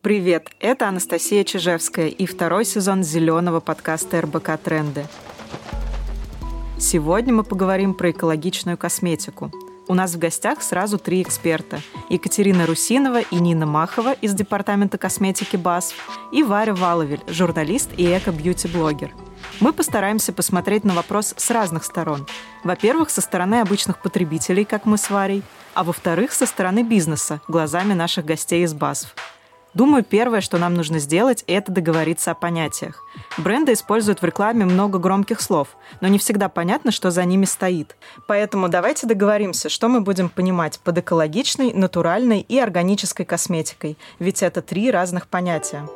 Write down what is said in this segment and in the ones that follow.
Привет, это Анастасия Чижевская и второй сезон зеленого подкаста РБК «Тренды». Сегодня мы поговорим про экологичную косметику. У нас в гостях сразу три эксперта. Екатерина Русинова и Нина Махова из Департамента косметики БАСФ и Варя Валовель, журналист и эко-бьюти-блогер – мы постараемся посмотреть на вопрос с разных сторон. Во-первых, со стороны обычных потребителей, как мы с Варей, а во-вторых, со стороны бизнеса, глазами наших гостей из БАСФ. Думаю, первое, что нам нужно сделать, это договориться о понятиях. Бренды используют в рекламе много громких слов, но не всегда понятно, что за ними стоит. Поэтому давайте договоримся, что мы будем понимать под экологичной, натуральной и органической косметикой, ведь это три разных понятия.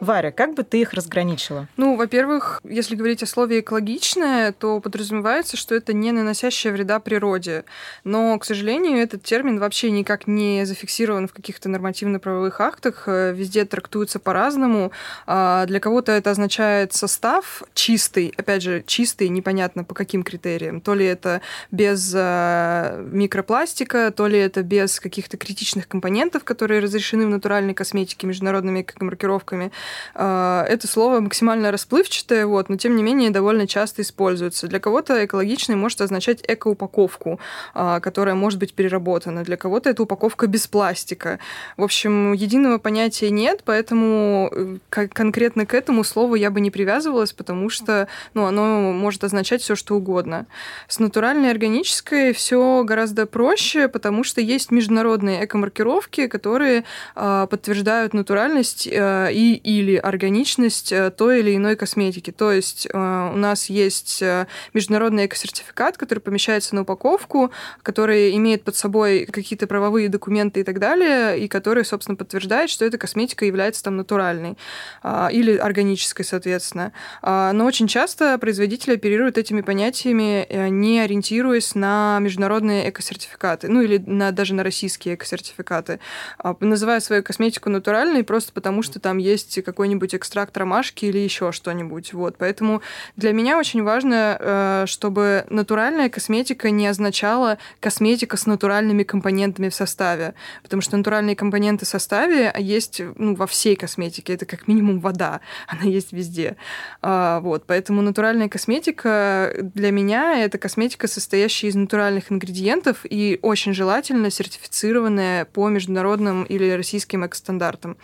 Варя, как бы ты их разграничила? Ну, во-первых, если говорить о слове экологичное, то подразумевается, что это не наносящее вреда природе. Но, к сожалению, этот термин вообще никак не зафиксирован в каких-то нормативно-правовых актах. Э, везде трактуется по-разному. А, для кого-то это означает состав чистый, опять же, чистый, непонятно по каким критериям. То ли это без э, микропластика, то ли это без каких-то критичных компонентов, которые разрешены в натуральной косметике международными маркировками. А, это слово максимально расплывчатое, вот, но тем не менее довольно часто используется. Для кого-то экологичный может означать экоупаковку, а, которая может быть переработана. Для кого-то это упаковка без пластика. В общем, единого понятия нет, поэтому э, конкретно к этому слову я бы не привязывалась, потому что ну, оно может означать все, что угодно. С натуральной и органической все гораздо проще, потому что есть международные экомаркировки, которые э, подтверждают натуральность э, и, и или органичность э, той или иной косметики. То есть э, у нас есть э, международный экосертификат, который помещается на упаковку, который имеет под собой какие-то правовые документы и так далее, и который, собственно, подтверждает, что эта косметика является там натуральной а, или органической, соответственно. А, но очень часто производители оперируют этими понятиями, не ориентируясь на международные экосертификаты, ну или на, даже на российские экосертификаты, а, называя свою косметику натуральной просто потому, что там есть какой-нибудь экстракт ромашки или еще что-нибудь. Вот. Поэтому для меня очень важно, э, чтобы натуральная косметика не означала косметика с натуральными компонентами в составе. Потому что натуральные компоненты в составе есть ну, во всей косметике. Это как минимум вода. Она есть везде. А, вот. Поэтому натуральная косметика для меня это косметика, состоящая из натуральных ингредиентов и очень желательно сертифицированная по международным или российским экостандартам.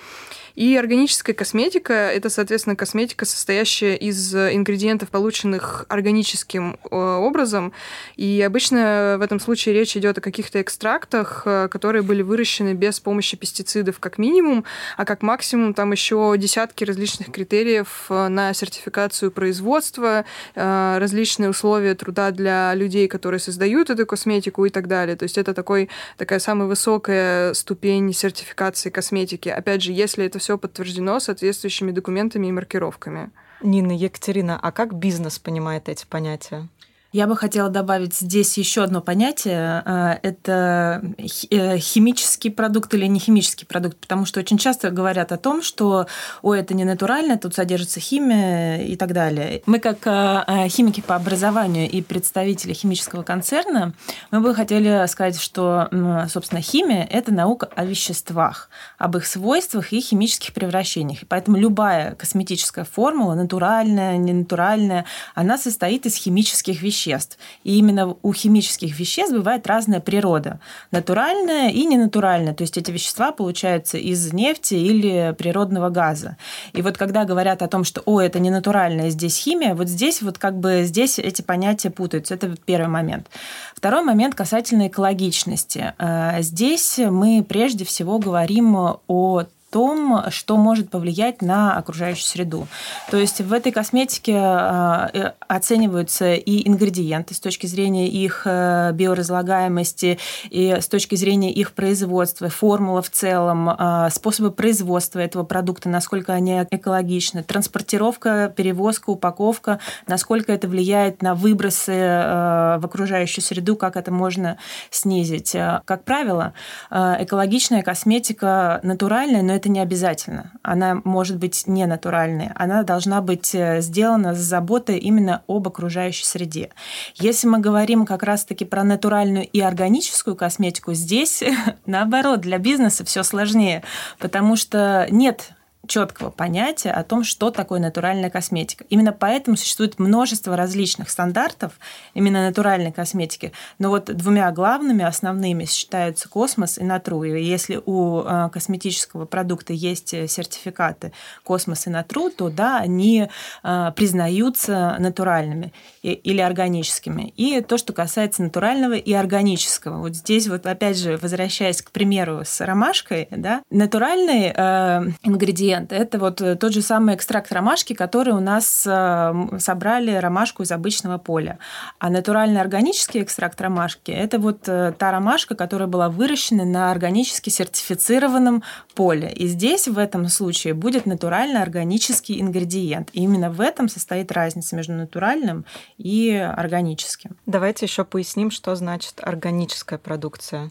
И органическая косметика — это, соответственно, косметика, состоящая из ингредиентов, полученных органическим э, образом. И обычно в этом случае речь идет о каких-то экстрактах, э, которые были выращены без помощи пестицидов как минимум, а как максимум там еще десятки различных критериев э, на сертификацию производства, различные условия труда для людей, которые создают эту косметику и так далее. То есть это такой, такая самая высокая ступень сертификации косметики. Опять же, если это все подтверждено соответствующими документами и маркировками. Нина, Екатерина, а как бизнес понимает эти понятия? Я бы хотела добавить здесь еще одно понятие. А, это э, химический продукт или не химический продукт, потому что очень часто говорят о том, что о, это не натурально, тут содержится химия и так далее. Мы как а, химики по образованию и представители химического концерна, мы бы хотели сказать, что, собственно, химия – это наука о веществах, об их свойствах и химических превращениях. И поэтому любая косметическая формула, натуральная, ненатуральная, она состоит из химических веществ веществ. И именно у химических веществ бывает разная природа. Натуральная и ненатуральная. То есть эти вещества получаются из нефти или природного газа. И вот когда говорят о том, что «О, это не натуральная, здесь химия», вот здесь вот как бы здесь эти понятия путаются. Это первый момент. Второй момент касательно экологичности. Э, здесь мы прежде всего говорим о том, что может повлиять на окружающую среду. То есть в этой косметике а, э, оцениваются и ингредиенты с точки зрения их э, биоразлагаемости, и с точки зрения их производства, формула в целом, способы производства этого продукта, насколько они экологичны, транспортировка, перевозка, упаковка, насколько это влияет на выбросы э, в окружающую среду, как это можно снизить. Как правило, экологичная косметика натуральная, но это это не обязательно. Она может быть не натуральной. Она должна быть э, сделана с заботой именно об окружающей среде. Если мы говорим как раз-таки про натуральную и органическую косметику, здесь наоборот для бизнеса все сложнее, потому что нет четкого понятия о том, что такое натуральная косметика. Именно поэтому существует множество различных стандартов именно натуральной косметики. Но вот двумя главными, основными считаются космос и натру. И если у э, косметического продукта есть сертификаты космос и натру, то да, они э, признаются натуральными или органическими. И то, что касается натурального и органического. Вот здесь вот опять же, возвращаясь к примеру с ромашкой, да, натуральный э, ингредиент ингредиент. Это вот э, тот же самый экстракт ромашки, который у нас э, собрали ромашку из обычного поля. А натуральный органический экстракт ромашки – это вот э, та ромашка, которая была выращена на органически сертифицированном поле. И здесь в этом случае будет натурально органический ингредиент. И именно в этом состоит разница между натуральным и органическим. Давайте еще поясним, что значит органическая продукция.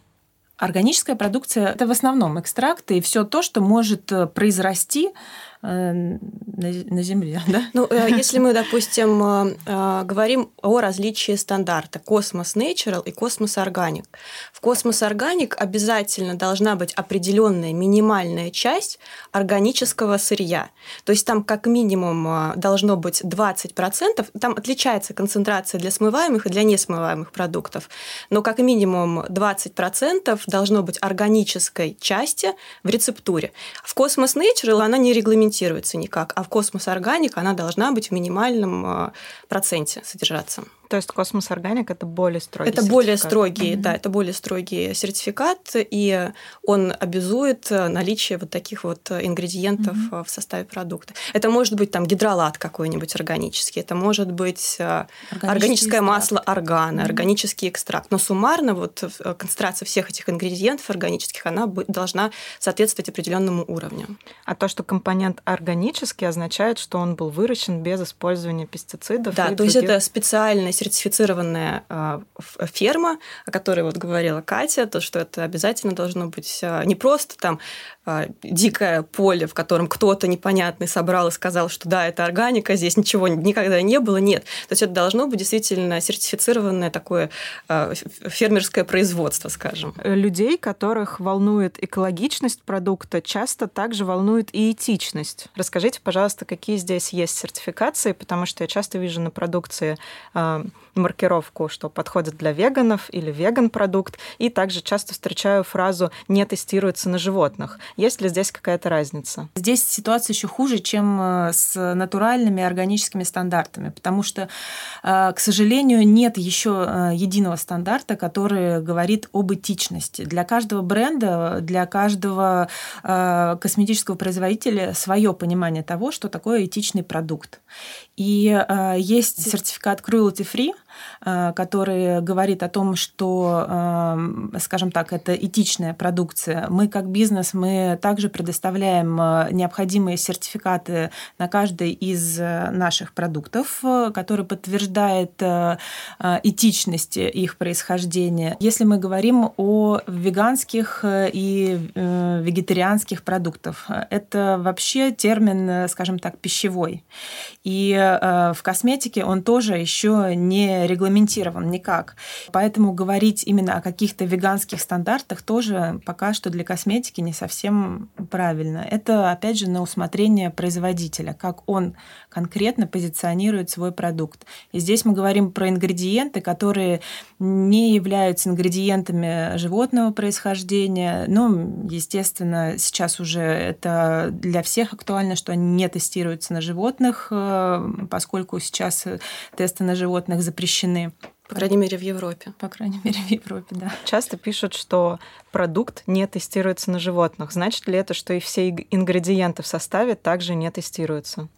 Органическая продукция – это в основном экстракты и все то, что может э, произрасти на, на Земле, да? Ну, э, если мы, допустим, э, говорим о различии стандарта COSMOS Natural и COSMOS Organic. В COSMOS Organic обязательно должна быть определенная минимальная часть органического сырья. То есть там как минимум должно быть 20%, там отличается концентрация для смываемых и для несмываемых продуктов, но как минимум 20% должно быть органической части в рецептуре. В COSMOS Natural она не регламентируется регламентируется никак, а в COSMOS Organic она должна быть в минимальном э, проценте содержаться. То есть COSMOS Organic это более строгий Это сертификат. более строгий, mm-hmm. да, это более строгий сертификат, и он обязует наличие вот таких вот ингредиентов mm-hmm. в составе продукта. Это может быть там гидролат какой-нибудь органический, это может быть э, органическое экстракт. масло органа, mm-hmm. органический экстракт. Но суммарно вот э, концентрация всех этих ингредиентов органических, она должна соответствовать определенному уровню. А то, что компонент органический, означает, что он был выращен без использования пестицидов. Да, то есть это специальный сертифицированная а, ферма, о которой вот говорила Катя, то, что это обязательно должно быть а, не просто там дикое поле, в котором кто-то непонятный собрал и сказал, что да, это органика, здесь ничего никогда не было. Нет. То есть это должно быть действительно сертифицированное такое фермерское производство, скажем. Людей, которых волнует экологичность продукта, часто также волнует и этичность. Расскажите, пожалуйста, какие здесь есть сертификации, потому что я часто вижу на продукции маркировку, что подходит для веганов или веган-продукт, и также часто встречаю фразу «не тестируется на животных». Есть ли здесь какая-то разница? Здесь ситуация еще хуже, чем э, с натуральными органическими стандартами, потому что, э, к сожалению, нет еще э, единого стандарта, который говорит об этичности. Для каждого бренда, для каждого косметического производителя свое понимание того, что такое этичный продукт. И есть сертификат cruelty free, который говорит о том, что, э, скажем так, это этичная продукция. Мы как бизнес, мы также предоставляем э, необходимые сертификаты на каждый из наших продуктов, который подтверждает этичность их происхождения. Если мы говорим о веганских и вегетарианских продуктах, это вообще термин, скажем так, пищевой. И в косметике он тоже еще не регламентирован никак. Поэтому говорить именно о каких-то веганских стандартах тоже пока что для косметики не совсем правильно. Это, опять же, на усмотрение производителя, как он конкретно позиционирует свой продукт. И здесь мы говорим про ингредиенты, которые не являются ингредиентами животного происхождения. Ну, естественно, сейчас уже это для всех актуально, что они не тестируются на животных, э, поскольку сейчас тесты на животных запрещены. По крайней мере, в Европе. По крайней мере, в Европе, да. Часто пишут, что продукт не тестируется на животных. Значит ли это, что и все ингредиенты в составе также не тестируются?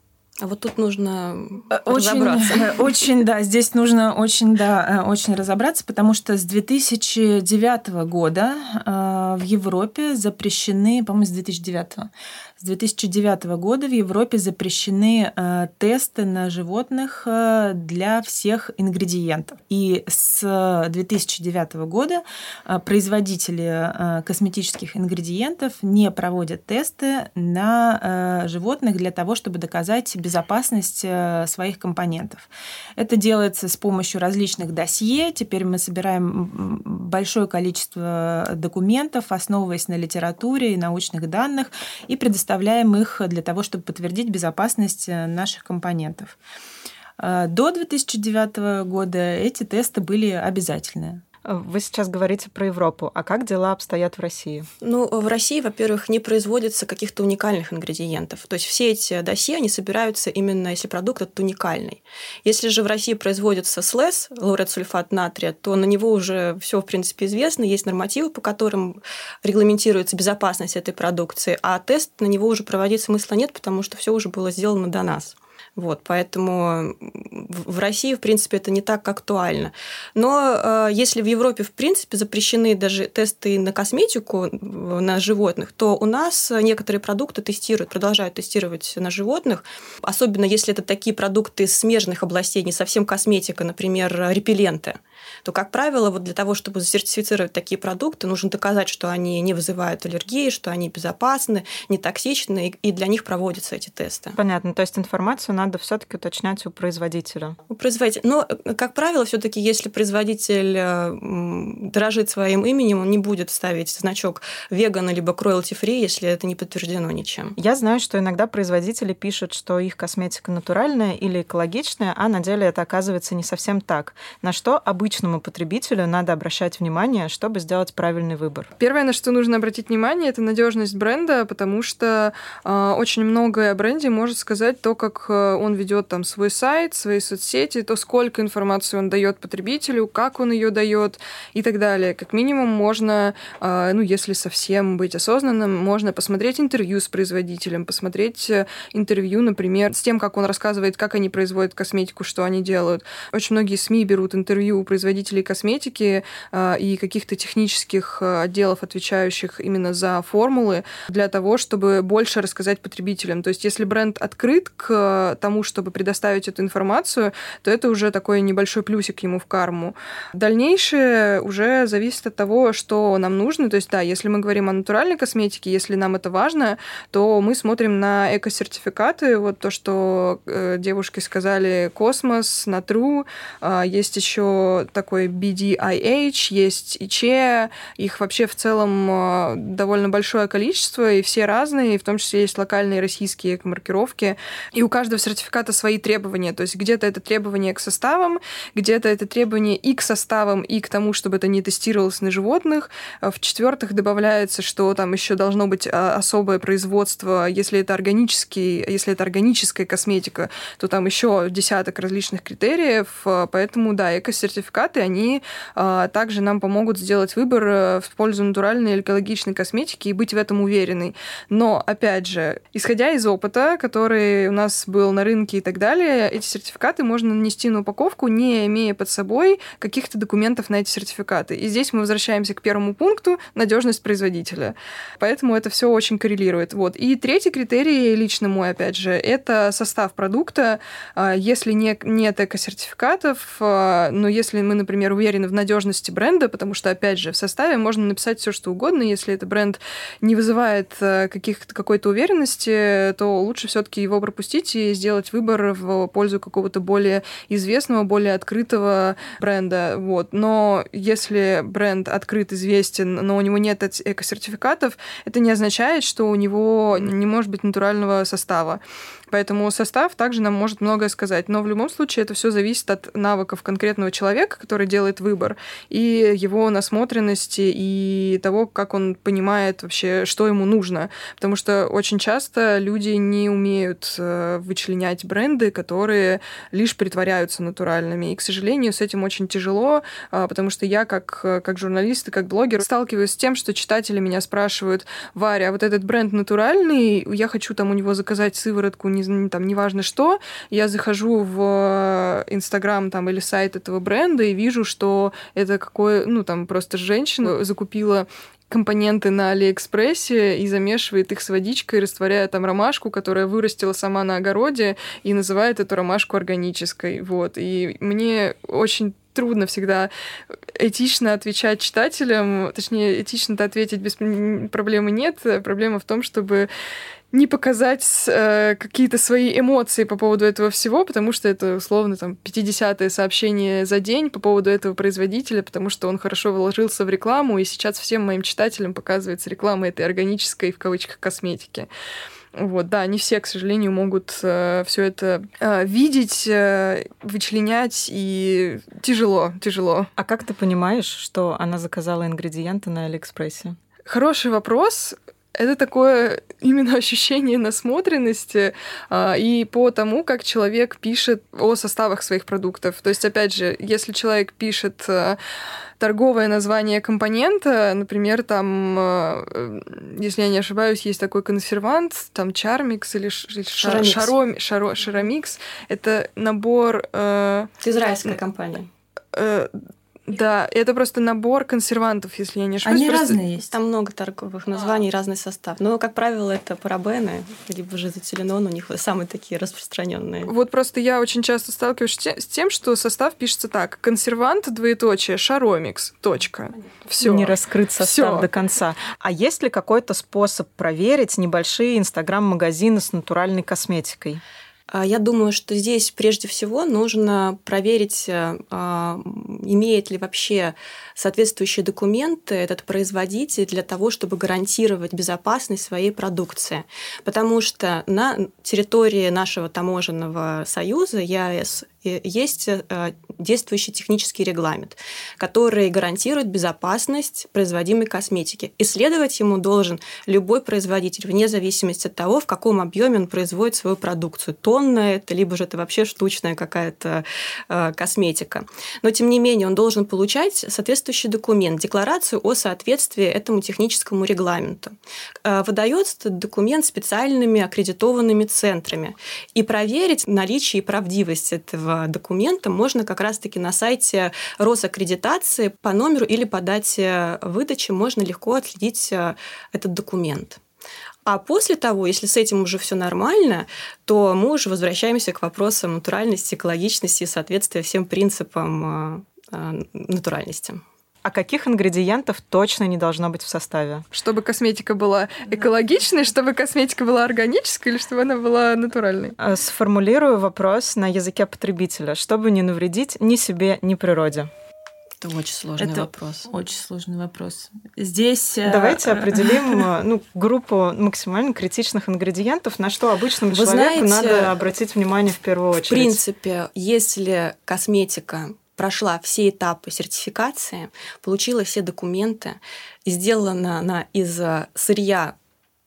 А вот тут нужно э, очень, разобраться. Очень, да, здесь нужно очень, да, э, очень разобраться, потому что с 2009 года э, в Европе запрещены, по-моему, с 2009 с 2009 года в Европе запрещены э, тесты на животных э, для всех ингредиентов. И с 2009 года э, производители э, косметических ингредиентов не проводят тесты на э, животных для того, чтобы доказать безопасность э, своих компонентов. Это делается с помощью различных досье. Теперь мы собираем большое количество документов, основываясь на литературе и научных данных, и предоставляем предоставляем их для того, чтобы подтвердить безопасность э, наших компонентов. Э, до 2009 года эти тесты были обязательные. Вы сейчас говорите про Европу. А как дела обстоят в России? Ну, в России, во-первых, не производится каких-то уникальных ингредиентов. То есть все эти досье, они собираются именно, если продукт этот уникальный. Если же в России производится СЛЭС, лауретсульфат натрия, то на него уже все, в принципе, известно. Есть нормативы, по которым регламентируется безопасность этой продукции, а тест на него уже проводить смысла нет, потому что все уже было сделано до нас. Вот, поэтому в России, в принципе, это не так актуально. Но э, если в Европе, в принципе, запрещены даже тесты на косметику на животных, то у нас некоторые продукты тестируют, продолжают тестировать на животных, особенно если это такие продукты смежных областей, не совсем косметика, например, репелленты то, как правило, вот для того, чтобы сертифицировать такие продукты, нужно доказать, что они не вызывают аллергии, что они безопасны, не токсичны, и для них проводятся эти тесты. Понятно. То есть информацию надо все-таки уточнять у производителя. У производителя. Но, как правило, все-таки, если производитель э, дорожит своим именем, он не будет ставить значок вегана либо cruelty free, если это не подтверждено ничем. Я знаю, что иногда производители пишут, что их косметика натуральная или экологичная, а на деле это оказывается не совсем так. На что обычно обычному потребителю надо обращать внимание, чтобы сделать правильный выбор? Первое, на что нужно обратить внимание, это надежность бренда, потому что э, очень многое о бренде может сказать то, как э, он ведет там свой сайт, свои соцсети, то, сколько информации он дает потребителю, как он ее дает и так далее. Как минимум можно, э, ну, если совсем быть осознанным, можно посмотреть интервью с производителем, посмотреть э, интервью, например, с тем, как он рассказывает, как они производят косметику, что они делают. Очень многие СМИ берут интервью у производителя производителей косметики э, и каких-то технических э, отделов, отвечающих именно за формулы, для того, чтобы больше рассказать потребителям. То есть если бренд открыт к тому, чтобы предоставить эту информацию, то это уже такой небольшой плюсик ему в карму. Дальнейшее уже зависит от того, что нам нужно. То есть да, если мы говорим о натуральной косметике, если нам это важно, то мы смотрим на эко-сертификаты. Вот то, что э, девушки сказали, космос, натру. Э, есть еще такой BDIH, есть ИЧ, их вообще в целом э, довольно большое количество, и все разные, и в том числе есть локальные российские маркировки, и у каждого сертификата свои требования, то есть где-то это требование к составам, где-то это требование и к составам, и к тому, чтобы это не тестировалось на животных. Э, В-четвертых, добавляется, что там еще должно быть а, особое производство, если это органический, если это органическая косметика, то там еще десяток различных критериев, э, поэтому, да, эко-сертификат сертификаты, они а, также нам помогут сделать выбор э, в пользу натуральной или экологичной косметики и быть в этом уверенной. Но, опять же, исходя из опыта, который у нас был на рынке и так далее, эти сертификаты можно нанести на упаковку, не имея под собой каких-то документов на эти сертификаты. И здесь мы возвращаемся к первому пункту — надежность производителя. Поэтому это все очень коррелирует. Вот. И третий критерий, лично мой, опять же, это состав продукта. А, если не, нет эко-сертификатов, а, но если мы например, уверены в надежности бренда, потому что, опять же, в составе можно написать все, что угодно. Если этот бренд не вызывает э, каких-то, какой-то уверенности, то лучше все-таки его пропустить и сделать выбор в пользу какого-то более известного, более открытого бренда. Вот. Но если бренд открыт, известен, но у него нет эко-сертификатов, это не означает, что у него не может быть натурального состава. Поэтому состав также нам может многое сказать. Но в любом случае это все зависит от навыков конкретного человека, который делает выбор, и его насмотренности, и того, как он понимает вообще, что ему нужно. Потому что очень часто люди не умеют э, вычленять бренды, которые лишь притворяются натуральными. И, к сожалению, с этим очень тяжело, а, потому что я как, как журналист и как блогер сталкиваюсь с тем, что читатели меня спрашивают, Варя, а вот этот бренд натуральный, я хочу там у него заказать сыворотку, не, там, неважно что, я захожу в Инстаграм там или сайт этого бренда и вижу, что это какое, ну там просто женщина закупила компоненты на Алиэкспрессе и замешивает их с водичкой, растворяя там ромашку, которая вырастила сама на огороде, и называет эту ромашку органической. Вот. И мне очень трудно всегда этично отвечать читателям, точнее, этично-то ответить без проблемы нет. Проблема в том, чтобы не показать э, какие-то свои эмоции по поводу этого всего, потому что это условно там 50-е сообщение за день по поводу этого производителя, потому что он хорошо вложился в рекламу, и сейчас всем моим читателям показывается реклама этой органической, в кавычках, косметики. Вот, да, не все, к сожалению, могут э, все это э, видеть, э, вычленять, и тяжело, тяжело. А как ты понимаешь, что она заказала ингредиенты на Алиэкспрессе? Хороший вопрос это такое именно ощущение насмотренности а, и по тому, как человек пишет о составах своих продуктов. То есть, опять же, если человек пишет а, торговое название компонента, например, там, а, если я не ошибаюсь, есть такой консервант, там Чармикс или Шаромикс. Шаро, Шаро, Шаромикс. Это набор... Э, Израильская компания. Да, это просто набор консервантов, если я не ошибаюсь. Они просто... разные есть. Там много торговых названий, а. разный состав. Но, как правило, это парабены, либо же зацеленон, у них самые такие распространенные. Вот просто я очень часто сталкиваюсь с тем, что состав пишется так. Консервант, двоеточие, шаромикс, точка. Все. Не раскрыт состав Всё. до конца. А есть ли какой-то способ проверить небольшие инстаграм-магазины с натуральной косметикой? А, я думаю, что здесь прежде всего нужно проверить, э, а, имеет ли вообще соответствующие документы этот производитель для того, чтобы гарантировать безопасность своей продукции. Потому что на территории нашего таможенного союза ЕАЭС есть э, действующий технический регламент, который гарантирует безопасность производимой косметики. Исследовать ему должен любой производитель, вне зависимости от того, в каком объеме он производит свою продукцию. Тонная это, либо же это вообще штучная какая-то э, косметика. Но, тем не менее, он должен получать соответствующий документ, декларацию о соответствии этому техническому регламенту. Э, выдается этот документ специальными аккредитованными центрами. И проверить наличие и правдивость этого документа можно как раз-таки на сайте Росаккредитации по номеру или по дате выдачи можно легко отследить э, этот документ. А после того, если с этим уже все нормально, то мы уже возвращаемся к вопросам натуральности, экологичности и соответствия всем принципам э, натуральности. А каких ингредиентов точно не должно быть в составе? Чтобы косметика была экологичной, чтобы косметика была органической или чтобы она была натуральной? А, сформулирую вопрос на языке потребителя, чтобы не навредить ни себе, ни природе. Это очень сложный Это вопрос. Очень сложный вопрос. Здесь... Э, Давайте определим э, ну, группу максимально критичных ингредиентов, на что обычному Вы человеку знаете, надо обратить внимание в первую очередь. В принципе, если косметика прошла все этапы сертификации, получила все документы, сделана она из э, сырья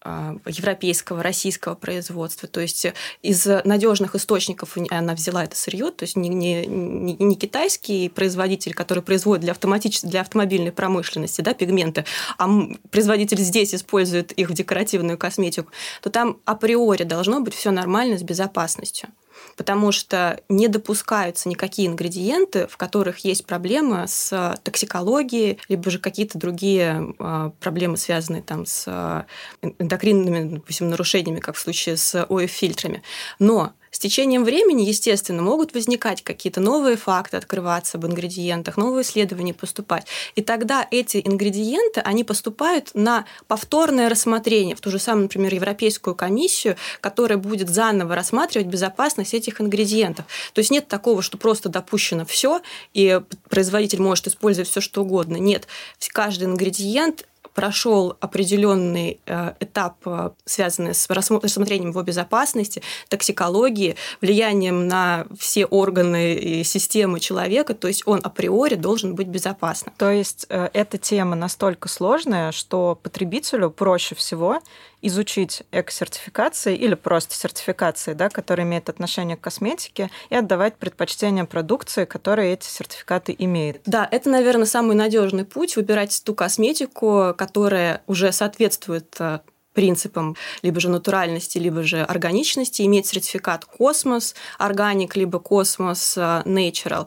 а, европейского, российского производства. То есть из надежных источников она взяла это сырье, то есть не, не, не китайский производитель, который производит для, автоматич... для автомобильной промышленности да, пигменты, а производитель здесь использует их в декоративную косметику, то там априори должно быть все нормально с безопасностью потому что не допускаются никакие ингредиенты, в которых есть проблемы с токсикологией, либо же какие-то другие а, проблемы, связанные там с а, эндокринными, допустим, нарушениями, как в случае с ОФ-фильтрами. Но с течением времени, естественно, могут возникать какие-то новые факты, открываться об ингредиентах, новые исследования поступать. И тогда эти ингредиенты, они поступают на повторное рассмотрение в ту же самую, например, Европейскую комиссию, которая будет заново рассматривать безопасность этих ингредиентов. То есть нет такого, что просто допущено все, и производитель может использовать все, что угодно. Нет, каждый ингредиент прошел определенный э, этап, э, связанный с рассмотрением его безопасности, токсикологии, влиянием на все органы и системы человека, то есть он априори должен быть безопасным. То есть э, эта тема настолько сложная, что потребителю проще всего изучить эко-сертификации или просто сертификации, да, которые имеют отношение к косметике, и отдавать предпочтение продукции, которая эти сертификаты имеет. Да, это, наверное, самый надежный путь выбирать ту косметику, которая уже соответствует э, принципам либо же натуральности, либо же органичности, иметь сертификат COSMOS Organic, либо Космос э, Natural,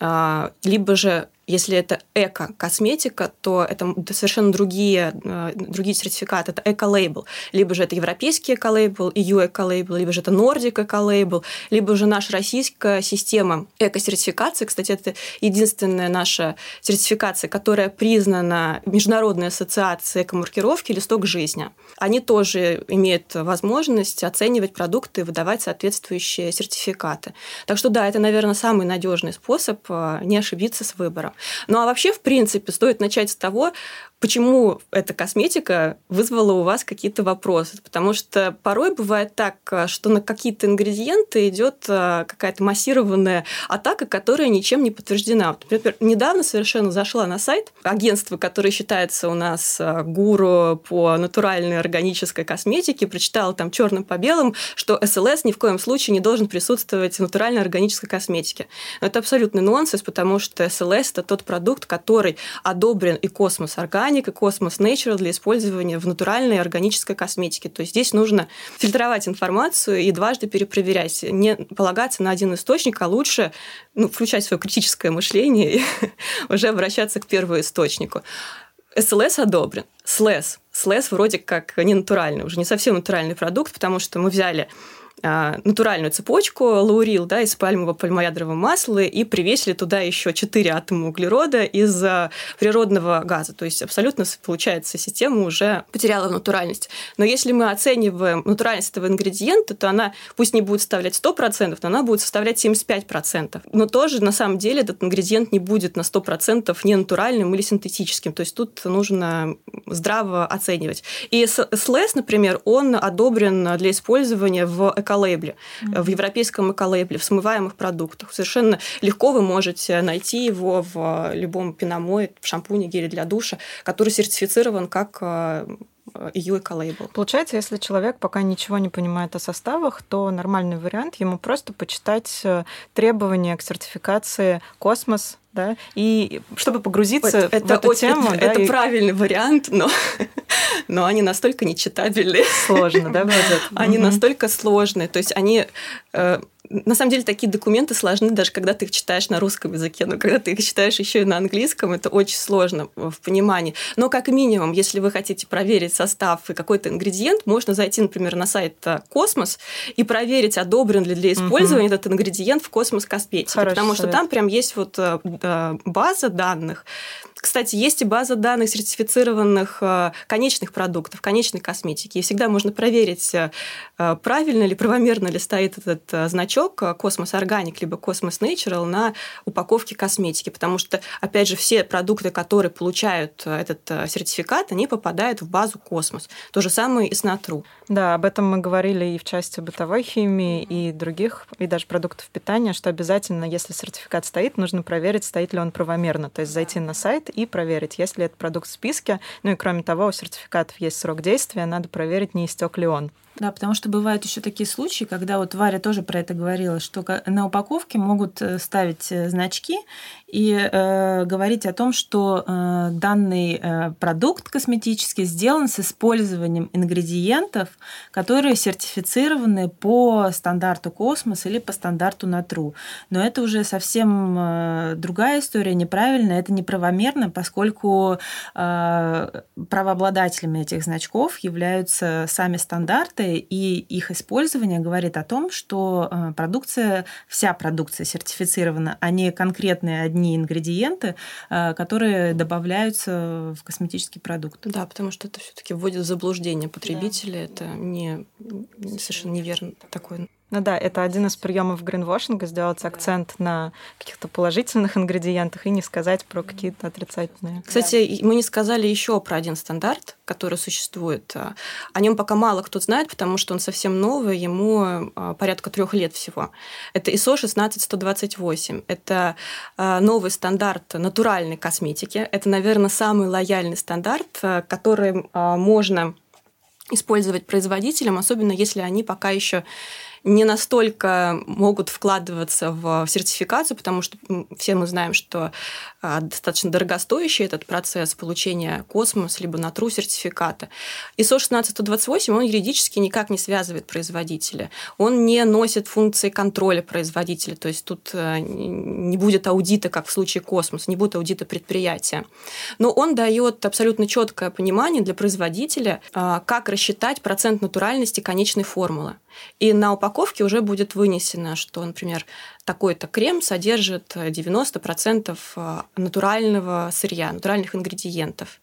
э, либо же если это эко-косметика, то это совершенно другие, э, другие сертификаты. Это эко-лейбл. Либо же это европейский эко-лейбл, EU эко-лейбл, либо же это Nordic эко-лейбл, либо же наша российская система эко-сертификации. Кстати, это единственная наша сертификация, которая признана Международной ассоциацией эко-маркировки «Листок жизни». Они тоже имеют возможность оценивать продукты и выдавать соответствующие сертификаты. Так что да, это, наверное, самый надежный способ э, не ошибиться с выбором. Ну а вообще, в принципе, стоит начать с того, почему эта косметика вызвала у вас какие-то вопросы. Потому что порой бывает так, что на какие-то ингредиенты идет э, какая-то массированная атака, которая ничем не подтверждена. Например, недавно совершенно зашла на сайт агентства, которое считается у нас э, гуру по натуральной органической косметике, прочитала там черным по белым, что СЛС ни в коем случае не должен присутствовать в натуральной органической косметике. Но это абсолютный нонсенс, потому что СЛС – это тот продукт, который одобрен и космос органик, органик и Nature для использования в натуральной органической косметике. То есть здесь нужно фильтровать информацию и дважды перепроверять. Не полагаться на один источник, а лучше ну, включать свое критическое мышление и уже обращаться к первоисточнику. СЛС одобрен. СЛС. СЛС вроде как не натуральный, уже не совсем натуральный продукт, потому что мы взяли натуральную цепочку лаурил да, из пальмового пальмоядрового масла и привесили туда еще 4 атома углерода из а, природного газа. То есть абсолютно, получается, система уже потеряла натуральность. Но если мы оцениваем натуральность этого ингредиента, то она пусть не будет составлять 100%, но она будет составлять 75%. Но тоже, на самом деле, этот ингредиент не будет на 100% не натуральным или синтетическим. То есть тут нужно здраво оценивать. И СЛС, например, он одобрен для использования в эколейбле, mm-hmm. в европейском эколейбле, в смываемых продуктах. Совершенно легко вы можете найти его в любом пеномое, в шампуне, геле для душа, который сертифицирован как EU Ecolabel. Получается, если человек пока ничего не понимает о составах, то нормальный вариант ему просто почитать э, требования к сертификации «Космос», да, и чтобы погрузиться это, в эту очень, тему. Это, да, это и... правильный вариант, но, но они настолько нечитабельные. Сложно, да, будет? Они настолько сложные, то есть они э, на самом деле такие документы сложны, даже когда ты их читаешь на русском языке, но когда ты их читаешь еще и на английском, это очень сложно в понимании. Но как минимум, если вы хотите проверить состав и какой-то ингредиент, можно зайти, например, на сайт э, Космос и проверить, одобрен ли для использования угу. этот ингредиент в Космос Косметике, потому что там прям есть вот э, база данных, кстати, есть и база данных сертифицированных э, конечных продуктов, конечной косметики. И всегда можно проверить, э, правильно ли, правомерно ли стоит этот э, значок COSMOS Organic либо COSMOS Natural на упаковке косметики. Потому что, опять же, все продукты, которые получают этот сертификат, они попадают в базу Космос. То же самое и с NATRUE. Да, об этом мы говорили и в части бытовой химии, и других, и даже продуктов питания, что обязательно, если сертификат стоит, нужно проверить, стоит ли он правомерно. То есть зайти на сайт и проверить, есть ли этот продукт в списке. Ну и кроме того, у сертификатов есть срок действия, надо проверить, не истек ли он. Да, потому что бывают еще такие случаи, когда вот Варя тоже про это говорила, что на упаковке могут э, ставить э, значки и э, говорить о том, что э, данный э, продукт косметический сделан с использованием ингредиентов, которые сертифицированы по стандарту Космос или по стандарту Натру. Но это уже совсем э, другая история, неправильная, это неправомерно, поскольку э, правообладателями этих значков являются сами стандарты, и их использование говорит о том, что э, продукция, вся продукция сертифицирована, а не конкретные одни ингредиенты, э, которые добавляются в косметический продукт. Да, потому что это все-таки вводит в заблуждение потребителя. Да. Это не совершенно неверно такое Ну да, это один из приемов гринвошинга, сделать акцент на каких-то положительных ингредиентах и не сказать про какие-то отрицательные. Кстати, мы не сказали еще про один стандарт, который существует. О нем пока мало кто знает, потому что он совсем новый, ему а, порядка трех лет всего. Это ISO 16128. Это а, новый стандарт натуральной косметики. Это, наверное, самый лояльный стандарт, а, который можно использовать производителям, особенно если они пока еще не настолько могут вкладываться в сертификацию, потому что все мы знаем, что а, достаточно дорогостоящий этот процесс получения космос либо на тру сертификата. ISO 16128 он юридически никак не связывает производителя. Он не носит функции контроля производителя, то есть тут э, не будет аудита, как в случае космоса, не будет аудита предприятия. Но он дает абсолютно четкое понимание для производителя, а, как рассчитать процент натуральности конечной формулы. И на упаковке уже будет вынесено, что, например, такой-то крем содержит 90% э, натурального сырья, натуральных ингредиентов.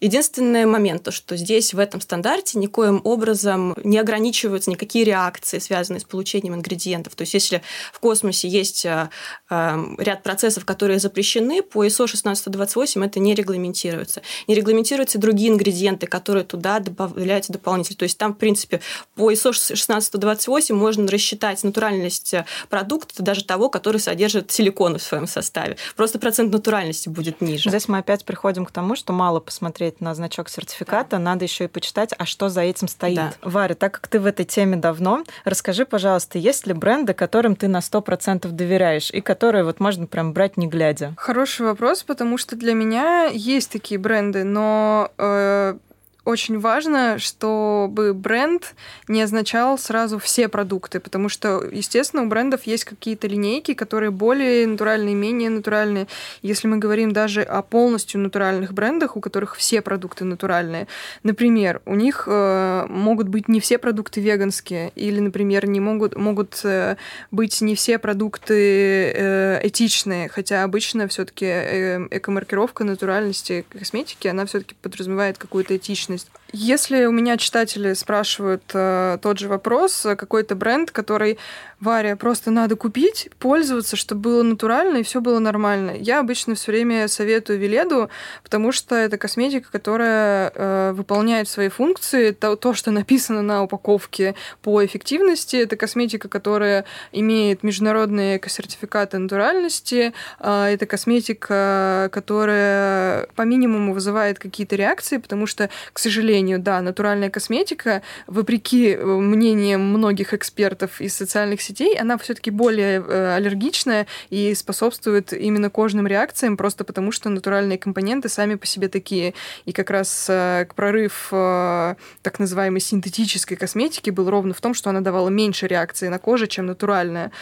Единственный момент, то, что здесь в этом стандарте никоим образом не ограничиваются никакие реакции, связанные с получением ингредиентов. То есть если в космосе есть э, эм, ряд процессов, которые запрещены, по ISO 16128 это не регламентируется. Не регламентируются другие ингредиенты, которые туда добавляются дополнительно. То есть там, в принципе, по ISO 16128 можно рассчитать натуральность продукта даже того, который содержит силиконы в своем составе. Просто процент натуральности будет ниже. Здесь мы опять приходим к тому, что мало посмотреть на значок сертификата, да. надо еще и почитать, а что за этим стоит. Да. Варя, так как ты в этой теме давно, расскажи, пожалуйста, есть ли бренды, которым ты на 100% доверяешь и которые вот можно прям брать не глядя? Хороший вопрос, потому что для меня есть такие бренды, но э, очень важно, чтобы бренд не означал сразу все продукты, потому что, естественно, у брендов есть какие-то линейки, которые более натуральные, менее натуральные. Если мы говорим даже о полностью натуральных брендах, у которых все продукты натуральные, например, у них э, могут быть не все продукты веганские, или, например, не могут, могут э, быть не все продукты э, этичные, хотя обычно все-таки э, экомаркировка натуральности косметики, она все-таки подразумевает какую-то этичность ответственность. Если у меня читатели спрашивают э, тот же вопрос, э, какой-то бренд, который Варя, просто надо купить, пользоваться, чтобы было натурально и все было нормально. Я обычно все время советую Веледу, потому что это косметика, которая э, выполняет свои функции. То, то, что написано на упаковке по эффективности, это косметика, которая имеет международные сертификаты натуральности. Э, это косметика, которая по минимуму вызывает какие-то реакции, потому что, к сожалению, да, натуральная косметика, вопреки э, мнениям многих экспертов из социальных сетей, она все-таки более э, аллергичная и способствует именно кожным реакциям, просто потому что натуральные компоненты сами по себе такие. И как раз э, прорыв так называемой синтетической косметики был ровно в том, что она давала меньше реакции на коже, чем натуральная.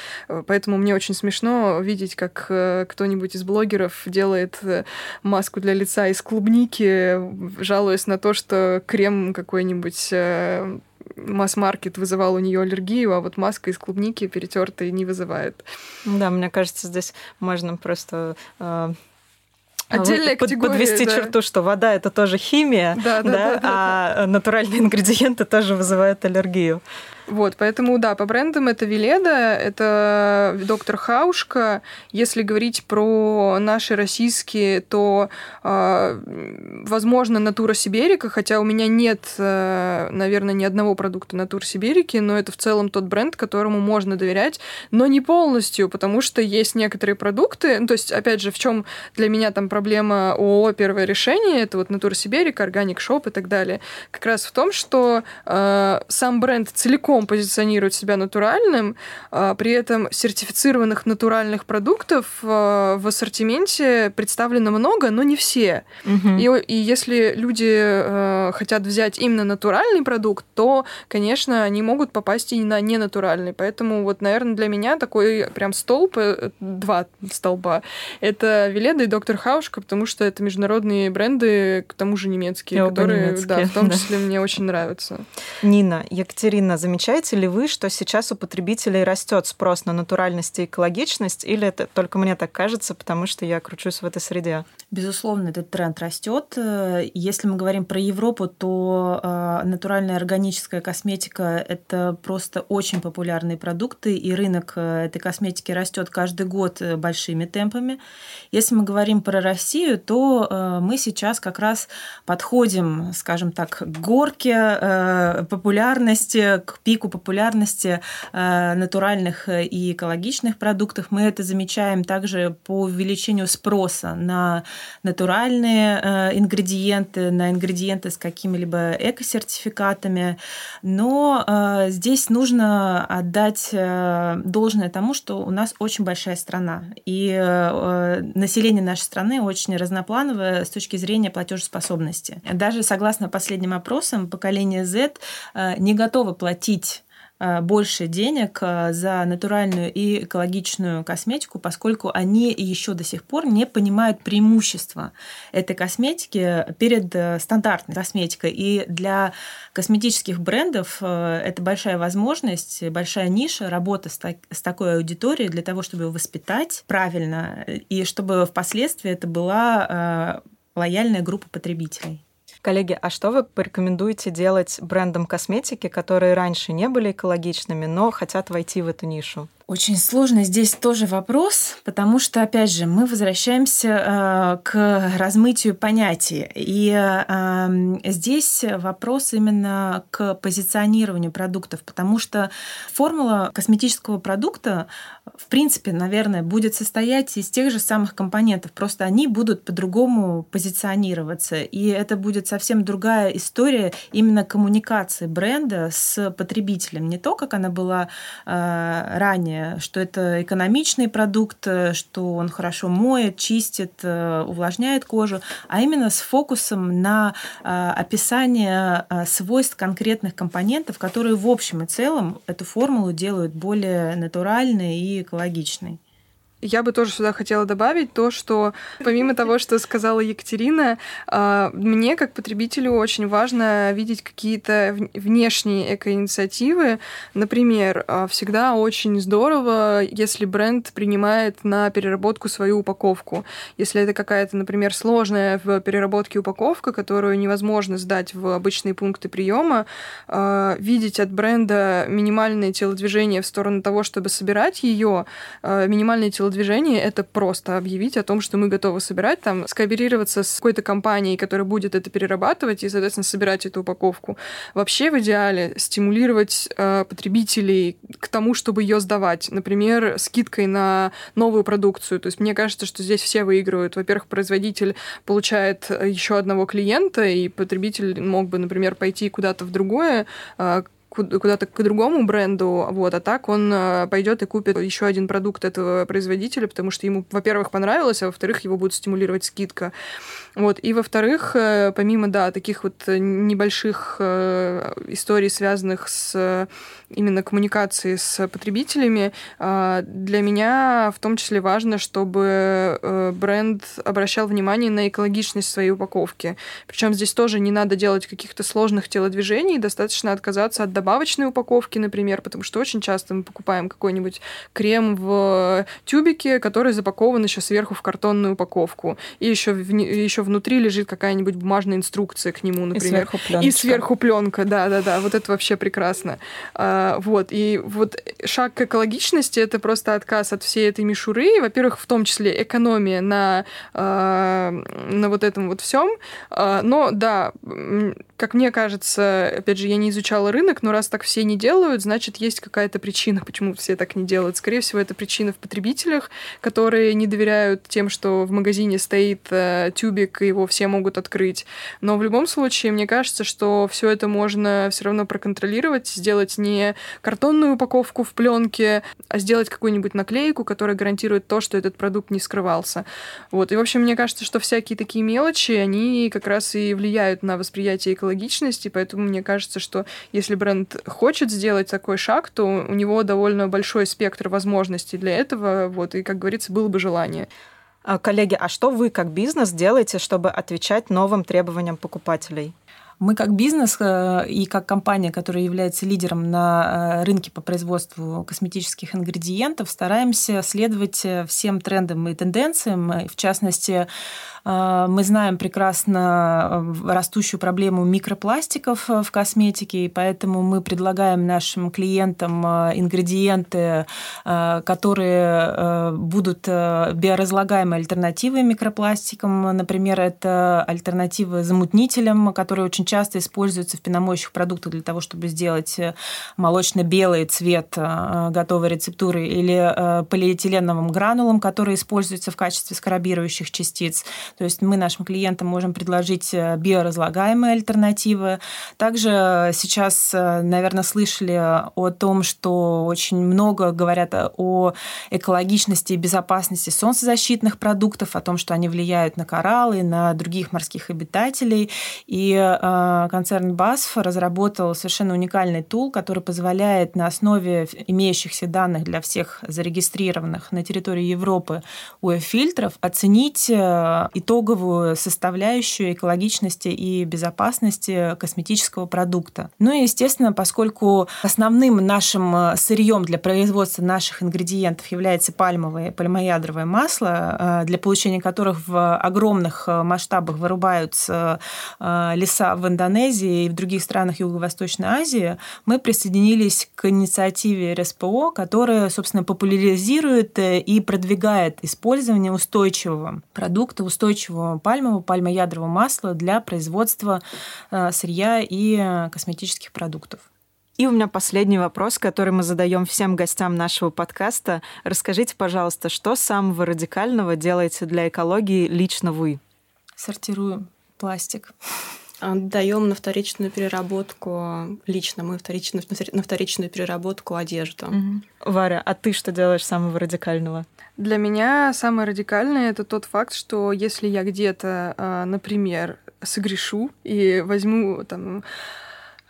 Поэтому мне очень смешно видеть, как кто-нибудь из блогеров делает маску для лица из клубники, жалуясь на то, что крем какой-нибудь э, масс-маркет вызывал у нее аллергию, а вот маска из клубники перетертая не вызывает. Да, мне кажется, здесь можно просто э, Отдельная под, категория, подвести да. черту, что вода это тоже химия, да, да, да, да, а да. натуральные ингредиенты тоже вызывают аллергию. Вот, поэтому, да, по брендам это Веледа, это доктор Хаушка. Если говорить про наши российские, то, э, возможно, Natura Siberica, хотя у меня нет, э, наверное, ни одного продукта Натура Сиберики, но это в целом тот бренд, которому можно доверять, но не полностью, потому что есть некоторые продукты, ну, то есть, опять же, в чем для меня там проблема ООО «Первое решение», это вот Natura Siberica, Organic Shop и так далее, как раз в том, что э, сам бренд целиком целиком позиционирует себя натуральным, а, при этом сертифицированных натуральных продуктов а, в ассортименте представлено много, но не все. Угу. И, и если люди а, хотят взять именно натуральный продукт, то, конечно, они могут попасть и на ненатуральный. Поэтому вот, наверное, для меня такой прям столб, э, два столба, это Веледа и Доктор Хаушка, потому что это международные бренды, к тому же немецкие, Оба которые, немецкие, да, в том да. числе мне очень нравятся. Нина, Екатерина, замечательно замечаете ли вы, что сейчас у потребителей растет спрос на натуральность и экологичность, или это только мне так кажется, потому что я кручусь в этой среде? Безусловно, этот тренд растет. Если мы говорим про Европу, то э, натуральная органическая косметика – это просто очень популярные продукты, и рынок э, этой косметики растет каждый год э, большими темпами. Если мы говорим про Россию, то мы сейчас как раз подходим, скажем так, к горке популярности, к пику популярности натуральных и экологичных продуктов. Мы это замечаем также по увеличению спроса на натуральные э, ингредиенты, на ингредиенты с какими-либо эко-сертификатами. Но э, здесь нужно отдать э, должное тому, что у нас очень большая страна. И население нашей страны очень разноплановое с точки зрения платежеспособности. Даже согласно последним опросам, поколение Z не готово платить Э, больше денег э, за натуральную и экологичную косметику, поскольку они еще до сих пор не понимают преимущества этой косметики перед э, стандартной косметикой. И для косметических брендов это большая возможность, большая ниша работы с, так, с такой аудиторией для того, чтобы воспитать правильно и чтобы впоследствии это была лояльная группа потребителей. Коллеги, а что вы порекомендуете делать брендам косметики, которые раньше не были экологичными, но хотят войти в эту нишу? Очень сложно здесь тоже вопрос, потому что, опять же, мы возвращаемся э, к размытию понятий. И э, здесь вопрос именно к позиционированию продуктов, потому что формула косметического продукта, в принципе, наверное, будет состоять из тех же самых компонентов, просто они будут по-другому позиционироваться. И это будет совсем другая история именно коммуникации бренда с потребителем. Не то, как она была э, ранее, питания, что это экономичный продукт, э, что он хорошо моет, чистит, э, увлажняет кожу, а именно с фокусом на э, описание свойств конкретных компонентов, которые в общем и целом эту формулу делают более натуральной и экологичной. Я бы тоже сюда хотела добавить то, что помимо того, что сказала Екатерина, а, мне как потребителю очень важно видеть какие-то внешние экоинициативы. Например, а, всегда очень здорово, если бренд принимает на переработку свою упаковку. Если это какая-то, например, сложная в переработке упаковка, которую невозможно сдать в обычные пункты приема, а, видеть от бренда минимальные телодвижения в сторону того, чтобы собирать ее, минимальные телодвижения телодвижение — это просто объявить о том, что мы готовы собирать, там, скооперироваться с какой-то компанией, которая будет это перерабатывать и, соответственно, собирать эту упаковку. Вообще, в идеале, стимулировать э, потребителей к тому, чтобы ее сдавать. Например, скидкой на новую продукцию. То есть мне кажется, что здесь все выигрывают. Во-первых, производитель получает еще одного клиента, и потребитель мог бы, например, пойти куда-то в другое, э, куда-то к другому бренду, вот, а так он э, пойдет и купит еще один продукт этого производителя, потому что ему, во-первых, понравилось, а во-вторых, его будет стимулировать скидка. Вот, и во-вторых, э, помимо, да, таких вот небольших э, историй, связанных с именно коммуникацией с потребителями, для меня в том числе важно, чтобы бренд обращал внимание на экологичность своей упаковки. Причем здесь тоже не надо делать каких-то сложных телодвижений, достаточно отказаться от добавочной упаковки, например, потому что очень часто мы покупаем какой-нибудь крем в тюбике, который запакован еще сверху в картонную упаковку. И еще, в, еще внутри лежит какая-нибудь бумажная инструкция к нему, например. И сверху пленка. И сверху пленка, да-да-да. Вот это вообще прекрасно. А, вот. И вот шаг к экологичности — это просто отказ от всей этой мишуры. Во-первых, в том числе экономия на, а, на вот этом вот всем. А, но да, как мне кажется, опять же, я не изучала рынок, но раз так все не делают, значит, есть какая-то причина, почему все так не делают. Скорее всего, это причина в потребителях, которые не доверяют тем, что в магазине стоит э, тюбик, и его все могут открыть. Но в любом случае, мне кажется, что все это можно все равно проконтролировать, сделать не картонную упаковку в пленке, а сделать какую-нибудь наклейку, которая гарантирует то, что этот продукт не скрывался. Вот. И, в общем, мне кажется, что всякие такие мелочи, они как раз и влияют на восприятие экологичности, поэтому мне кажется, что если бренд хочет сделать такой шаг, то у него довольно большой спектр возможностей для этого, вот, и, как говорится, было бы желание. А, коллеги, а что вы как бизнес делаете, чтобы отвечать новым требованиям покупателей? Мы как бизнес э, и как компания, которая является лидером на э, рынке по производству косметических ингредиентов, стараемся следовать э, всем трендам и тенденциям. В частности, мы знаем прекрасно растущую проблему микропластиков в косметике, и поэтому мы предлагаем нашим клиентам ингредиенты, которые будут биоразлагаемой альтернативой микропластикам. Например, это альтернативы замутнителям, которые очень часто используются в пеномоющих продуктах для того, чтобы сделать э, молочно-белый цвет э, готовой рецептуры или э, полиэтиленовым гранулом, который используется в качестве скрабирующих частиц. То есть мы нашим клиентам можем предложить биоразлагаемые альтернативы. Также сейчас, наверное, слышали о том, что очень много говорят о экологичности и безопасности солнцезащитных продуктов, о том, что они влияют на кораллы, на других морских обитателей. И Э, концерн BASF разработал совершенно уникальный тул, который позволяет на основе имеющихся данных для всех зарегистрированных на территории Европы УЭ-фильтров оценить э, итоговую составляющую экологичности и безопасности косметического продукта. Ну и, естественно, поскольку основным нашим э, сырьем для производства наших ингредиентов является пальмовое пальмоядровое масло, для получения которых в огромных масштабах вырубаются леса в Индонезии и в других странах Юго-Восточной Азии, мы присоединились к инициативе РСПО, которая, собственно, популяризирует э, и продвигает использование устойчивого продукта, устойчивого пальмового, пальмоядрового масла для производства э, сырья и э, косметических продуктов. И у меня последний вопрос, который мы задаем всем гостям нашего подкаста. Расскажите, пожалуйста, что самого радикального делаете для экологии лично вы? Сортируем пластик. Даем на вторичную переработку, лично мы вторично, на вторичную переработку одежду. Угу. Варя, а ты что делаешь самого радикального? Для меня самое радикальное это тот факт, что если я где-то, а, например, согрешу и возьму там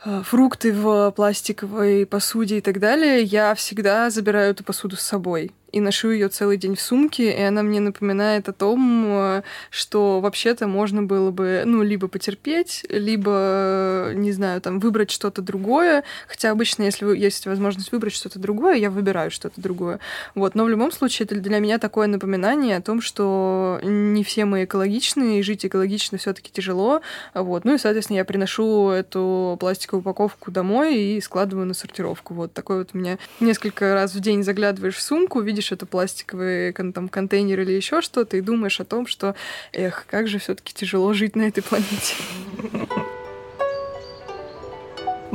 а, фрукты в пластиковой посуде и так далее, я всегда забираю эту посуду с собой и ношу ее целый день в сумке, и она мне напоминает о том, э, что вообще-то можно было бы, ну, либо потерпеть, либо, не знаю, там, выбрать что-то другое, хотя обычно, если есть возможность выбрать что-то другое, я выбираю что-то другое. Вот, но в любом случае это для меня такое напоминание о том, что не все мы экологичны, и жить экологично все таки тяжело, вот, ну и, соответственно, я приношу эту пластиковую упаковку домой и складываю на сортировку. Вот такой вот у меня несколько раз в день заглядываешь в сумку, видишь видишь это пластиковый там, контейнер или еще что-то, и думаешь о том, что, эх, как же все-таки тяжело жить на этой планете.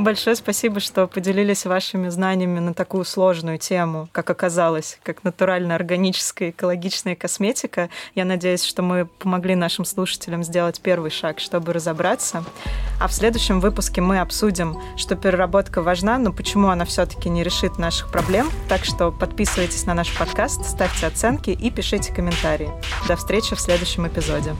Большое спасибо, что поделились вашими знаниями на такую сложную тему, как оказалось, как натурально-органическая экологичная косметика. Я надеюсь, что мы помогли нашим слушателям сделать первый шаг, чтобы разобраться. А в следующем выпуске мы обсудим, что переработка важна, но почему она все-таки не решит наших проблем. Так что подписывайтесь на наш подкаст, ставьте оценки и пишите комментарии. До встречи в следующем эпизоде.